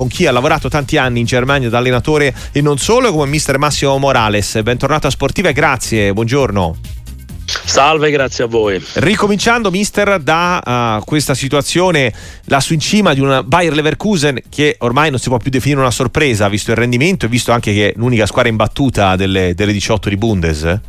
con chi ha lavorato tanti anni in Germania da allenatore e non solo, come mister Massimo Morales. Bentornato a Sportiva e grazie, buongiorno. Salve, grazie a voi. Ricominciando, mister, da uh, questa situazione, lassù in cima di una Bayer Leverkusen che ormai non si può più definire una sorpresa, visto il rendimento e visto anche che è l'unica squadra imbattuta delle, delle 18 di Bundes.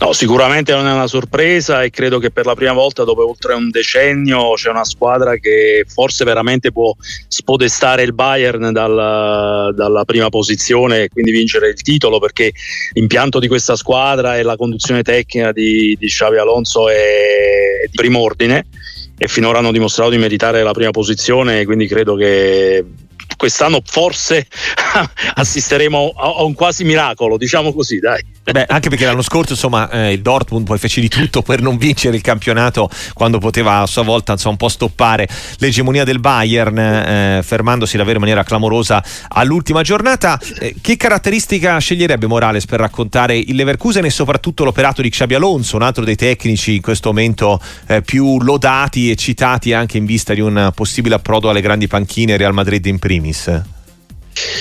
No, sicuramente non è una sorpresa e credo che per la prima volta dopo oltre un decennio c'è una squadra che forse veramente può spodestare il Bayern dal, dalla prima posizione e quindi vincere il titolo perché l'impianto di questa squadra e la conduzione tecnica di, di Xavi Alonso è di primo ordine e finora hanno dimostrato di meritare la prima posizione quindi credo che quest'anno forse assisteremo a, un quasi miracolo, diciamo così, dai. Beh, anche perché l'anno scorso insomma eh, il Dortmund poi fece di tutto per non vincere il campionato quando poteva a sua volta insomma, un po' stoppare l'egemonia del Bayern eh, fermandosi davvero in maniera clamorosa all'ultima giornata. Eh, che caratteristica sceglierebbe Morales per raccontare il Leverkusen e soprattutto l'operato di Xabi Alonso, un altro dei tecnici in questo momento eh, più lodati e citati anche in vista di un possibile approdo alle grandi panchine Real Madrid in primis?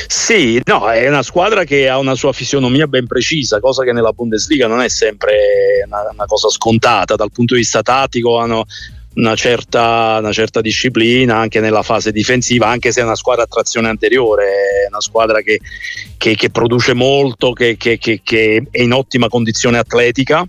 Sì, no, è una squadra che ha una sua fisionomia ben precisa, cosa che nella Bundesliga non è sempre una, una cosa scontata dal punto di vista tattico. Hanno una certa, una certa, disciplina anche nella fase difensiva, anche se è una squadra a trazione anteriore, è una squadra che, che, che produce molto, che, che, è in ottima condizione atletica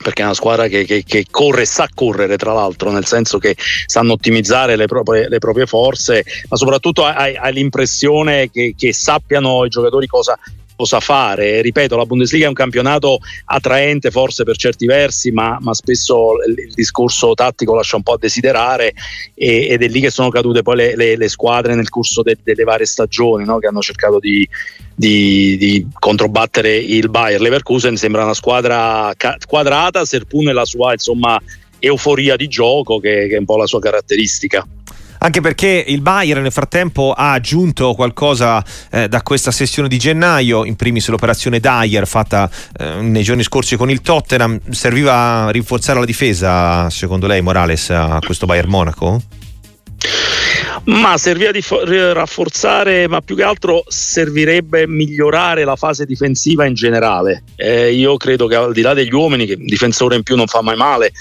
perché è una squadra che, che, che, corre e sa correre tra l'altro nel senso che sanno ottimizzare le proprie, le proprie forze ma soprattutto hai, hai l'impressione che, che, sappiano i giocatori cosa, cosa fare. Ripeto, la Bundesliga è un campionato attraente forse per certi versi, ma, ma spesso il, discorso tattico lascia un po' a desiderare e, ed è lì che sono cadute poi le, le, le squadre nel corso de, delle varie stagioni no? che hanno cercato di, di, di, controbattere il Bayer Leverkusen. Sembra una squadra ca- quadrata, seppur nella sua insomma, euforia di gioco, che, che è un po' la sua caratteristica anche perché il Bayern nel frattempo ha aggiunto qualcosa eh, da questa sessione di gennaio, in primis l'operazione Dyer fatta eh, nei giorni scorsi con il Tottenham, serviva a rinforzare la difesa secondo lei Morales a questo Bayern Monaco? Ma serviva di rafforzare, ma più che altro servirebbe migliorare la fase difensiva in generale. Eh, io credo che al di là degli uomini, che un difensore in più non fa mai male,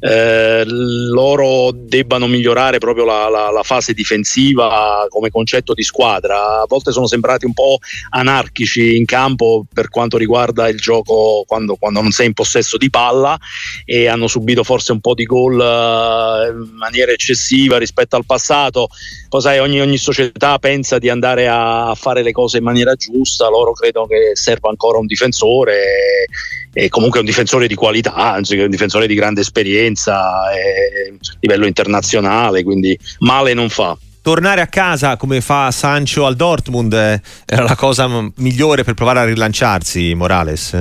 eh, loro debbano migliorare proprio la, la, la, fase difensiva come concetto di squadra. A volte sono sembrati un po' anarchici in campo per quanto riguarda il gioco quando, quando non sei in possesso di palla e hanno subito forse un po' di gol eh, in maniera eccessiva rispetto al passato. Poi sai, ogni, ogni società pensa di andare a, fare le cose in maniera giusta, loro credono che serva ancora un difensore. E, e comunque un difensore di qualità, anzi un difensore di grande esperienza a livello internazionale, quindi male non fa tornare a casa come fa Sancho al Dortmund eh, era la cosa migliore per provare a rilanciarsi, Morales?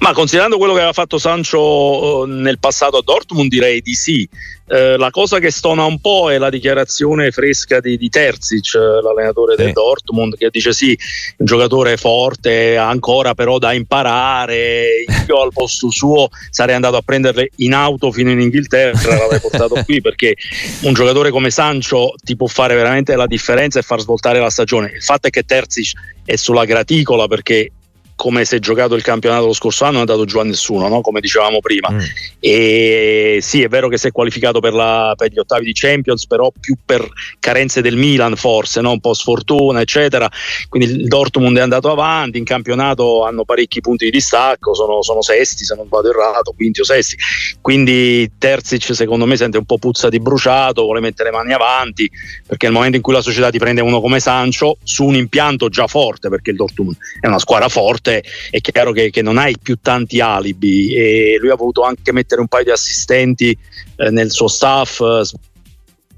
Ma considerando quello che aveva fatto Sancho eh, nel passato a Dortmund, direi di sì. Eh, la cosa che stona un po' è la dichiarazione fresca di, di Terzic, l'allenatore del Dortmund, che dice sì, un giocatore forte, ancora però da imparare. Io al posto suo sarei andato a prenderle in auto fino in Inghilterra, l'avrei portato qui perché un giocatore come Sancho ti può fare veramente la differenza e far svoltare la stagione. Il fatto è che Terzic è sulla graticola perché come se giocato il campionato lo scorso anno non è andato giù a nessuno, no? come dicevamo prima. Mm. E sì, è vero che si è qualificato per, la, per, gli ottavi di Champions, però più per carenze del Milan forse, no? un po' sfortuna, eccetera. Quindi il Dortmund è andato avanti, in campionato hanno parecchi punti di distacco, sono, sono sesti se non vado errato, quinti o sesti. Quindi Terzic secondo me sente un po' puzza di bruciato, vuole mettere le mani avanti, perché nel momento in cui la società ti prende uno come Sancho, su un impianto già forte, perché il Dortmund è una squadra forte, volte è chiaro che, che, non hai più tanti alibi e lui ha voluto anche mettere un paio di assistenti eh, nel suo staff.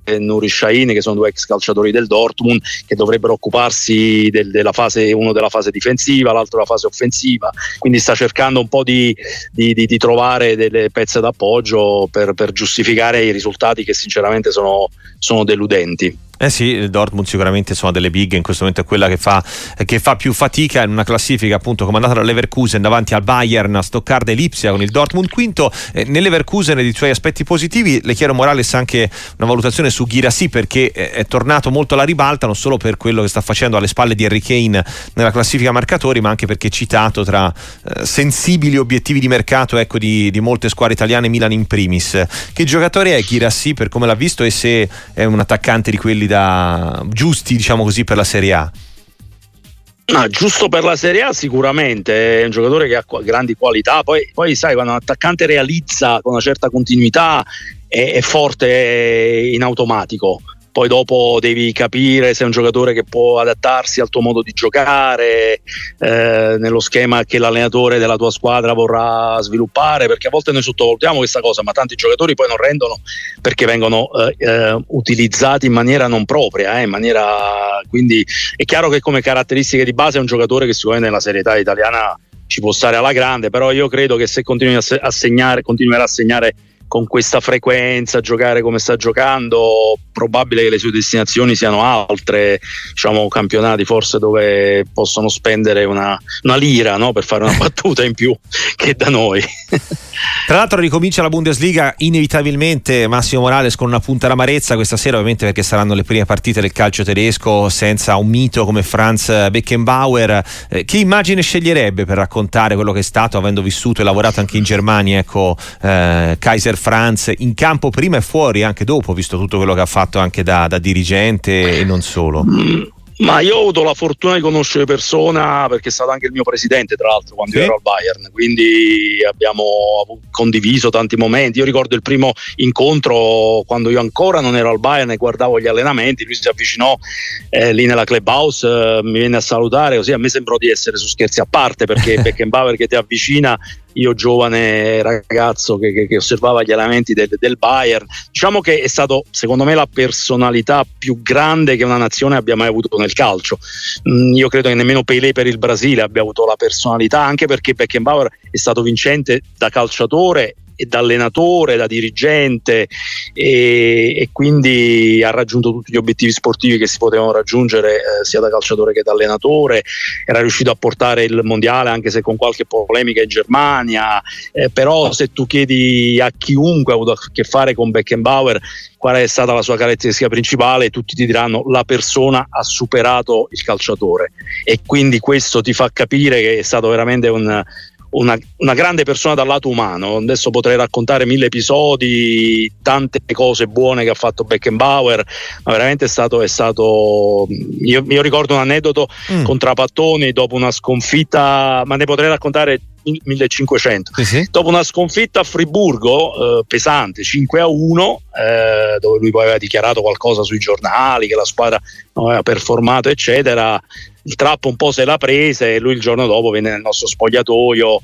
Eh, Nuri Shahin, che sono due ex calciatori del Dortmund, che dovrebbero occuparsi del, della fase, uno della fase difensiva, l'altro della fase offensiva. Quindi sta cercando un po' di, di, di, di trovare delle pezze d'appoggio per, per, giustificare i risultati che sinceramente sono, sono deludenti. Eh sì, il Dortmund sicuramente sono delle big, in questo momento è quella che fa, che fa, più fatica in una classifica appunto comandata da Leverkusen davanti al Bayern, a Stoccarda e Lipsia con il Dortmund quinto. Eh, nell'Everkusen e dei suoi aspetti positivi le chiedo Morales anche una valutazione su Girassi perché è tornato molto alla ribalta non solo per quello che sta facendo alle spalle di Harry Kane nella classifica marcatori ma anche perché è citato tra eh, sensibili obiettivi di mercato ecco, di, di, molte squadre italiane, Milan in primis. Che giocatore è Girassi per come l'ha visto e se è un attaccante di quelli da, giusti, diciamo così, per la Serie A? No, giusto per la Serie A sicuramente, è un giocatore che ha grandi qualità, poi, poi sai quando un attaccante realizza con una certa continuità è, è forte in automatico, poi dopo devi capire se è un giocatore che può adattarsi al tuo modo di giocare, eh, nello schema che l'allenatore della tua squadra vorrà sviluppare, perché a volte noi sottovalutiamo questa cosa, ma tanti giocatori poi non rendono perché vengono eh, eh, utilizzati in maniera non propria, eh, in maniera, quindi è chiaro che come caratteristiche di base è un giocatore che sicuramente nella serietà italiana ci può stare alla grande, però io credo che se a segnare, continuerà a segnare con questa frequenza, giocare come sta giocando, probabile che le sue destinazioni siano altre, diciamo campionati forse dove possono spendere una, una lira no? per fare una battuta in più che da noi. Tra l'altro ricomincia la Bundesliga inevitabilmente Massimo Morales con una punta d'amarezza questa sera ovviamente perché saranno le prime partite del calcio tedesco senza un mito come Franz Beckenbauer. Eh, che immagine sceglierebbe per raccontare quello che è stato avendo vissuto e lavorato anche in Germania, ecco eh, Kaiser Franz in campo prima e fuori anche dopo, visto tutto quello che ha fatto anche da, da dirigente e non solo? Mm. Ma io ho avuto la fortuna di conoscere persona perché è stato anche il mio presidente, tra l'altro, quando sì. ero al Bayern, quindi abbiamo condiviso tanti momenti. Io ricordo il primo incontro quando io ancora non ero al Bayern e guardavo gli allenamenti, lui si avvicinò eh, lì nella clubhouse, eh, mi venne a salutare, così a me sembrò di essere su scherzi a parte perché Beckenbauer che ti avvicina io giovane ragazzo che, che, che osservava gli allenamenti del, del, Bayern. Diciamo che è stato secondo me la personalità più grande che una nazione abbia mai avuto nel calcio. Mm, io credo che nemmeno Pelé per il Brasile abbia avuto la personalità, anche perché Beckenbauer è stato vincente da calciatore da allenatore, da dirigente e, e, quindi ha raggiunto tutti gli obiettivi sportivi che si potevano raggiungere eh, sia da calciatore che da allenatore, era riuscito a portare il mondiale anche se con qualche polemica in Germania, eh, però se tu chiedi a chiunque ha avuto a che fare con Beckenbauer qual è stata la sua caratteristica principale, tutti ti diranno la persona ha superato il calciatore. E quindi questo ti fa capire che è stato veramente un una, una, grande persona dal lato umano. Adesso potrei raccontare mille episodi, tante cose buone che ha fatto Beckenbauer, ma veramente è stato. È stato io, io ricordo un aneddoto mm. con Trapattoni dopo una sconfitta, ma ne potrei raccontare 1500. Sì, sì. Dopo una sconfitta a Friburgo eh, pesante 5 a 1, eh, dove lui poi aveva dichiarato qualcosa sui giornali, che la squadra non aveva performato, eccetera il trappo un po' se l'ha presa e lui il giorno dopo venne nel nostro spogliatoio,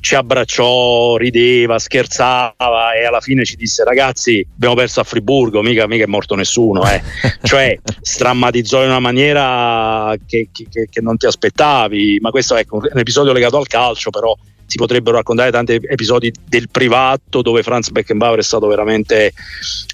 ci abbracciò, rideva, scherzava e alla fine ci disse ragazzi abbiamo perso a Friburgo, mica, mica è morto nessuno, eh. cioè strammatizzò in una maniera che, che, che non ti aspettavi, ma questo è un episodio legato al calcio però si potrebbero raccontare tanti episodi del privato dove Franz Beckenbauer è stato veramente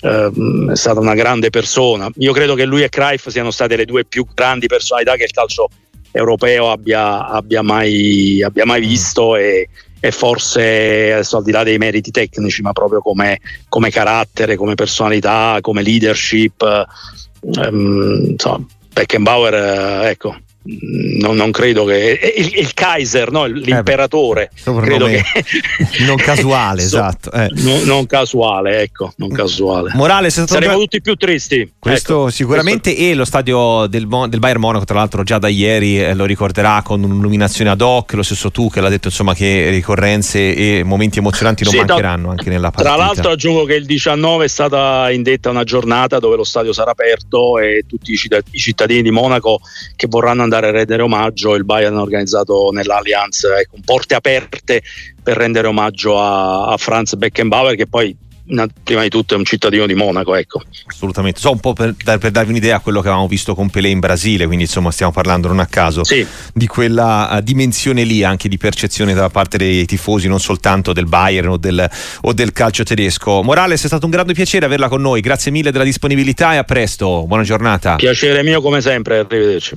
ehm, è stata una grande persona. Io credo che lui e Cruyff siano state le due più grandi personalità che il calcio europeo abbia, abbia, mai, abbia mai, visto e, e, forse adesso al di là dei meriti tecnici ma proprio come, come carattere, come personalità, come leadership ehm, insomma, Beckenbauer eh, ecco non, non, credo che il, il Kaiser, no? l'imperatore, eh beh, credo che non casuale, so, esatto. Eh. Non, non, casuale, ecco, non casuale. Morale, saremo bra- tutti più tristi. Questo ecco, sicuramente questo... e lo stadio del, del, Bayern Monaco, tra l'altro già da ieri eh, lo ricorderà con un'illuminazione ad hoc, lo stesso tu che l'ha detto insomma che ricorrenze e momenti emozionanti non sì, mancheranno no, anche nella partita. Tra l'altro aggiungo che il 19 è stata indetta una giornata dove lo stadio sarà aperto e tutti i cittadini di Monaco che vorranno andare andare a rendere omaggio, il Bayern ha organizzato nell'Allianz ecco, porte aperte per rendere omaggio a, a Franz Beckenbauer che poi prima di tutto è un cittadino di Monaco. Ecco. Assolutamente, so un po' per, per darvi un'idea a quello che avevamo visto con Pelé in Brasile, quindi insomma stiamo parlando non a caso sì. di quella uh, dimensione lì anche di percezione da parte dei tifosi, non soltanto del Bayern o del, o del calcio tedesco. Morales, è stato un grande piacere averla con noi, grazie mille della disponibilità e a presto, buona giornata. Piacere mio come sempre, arrivederci.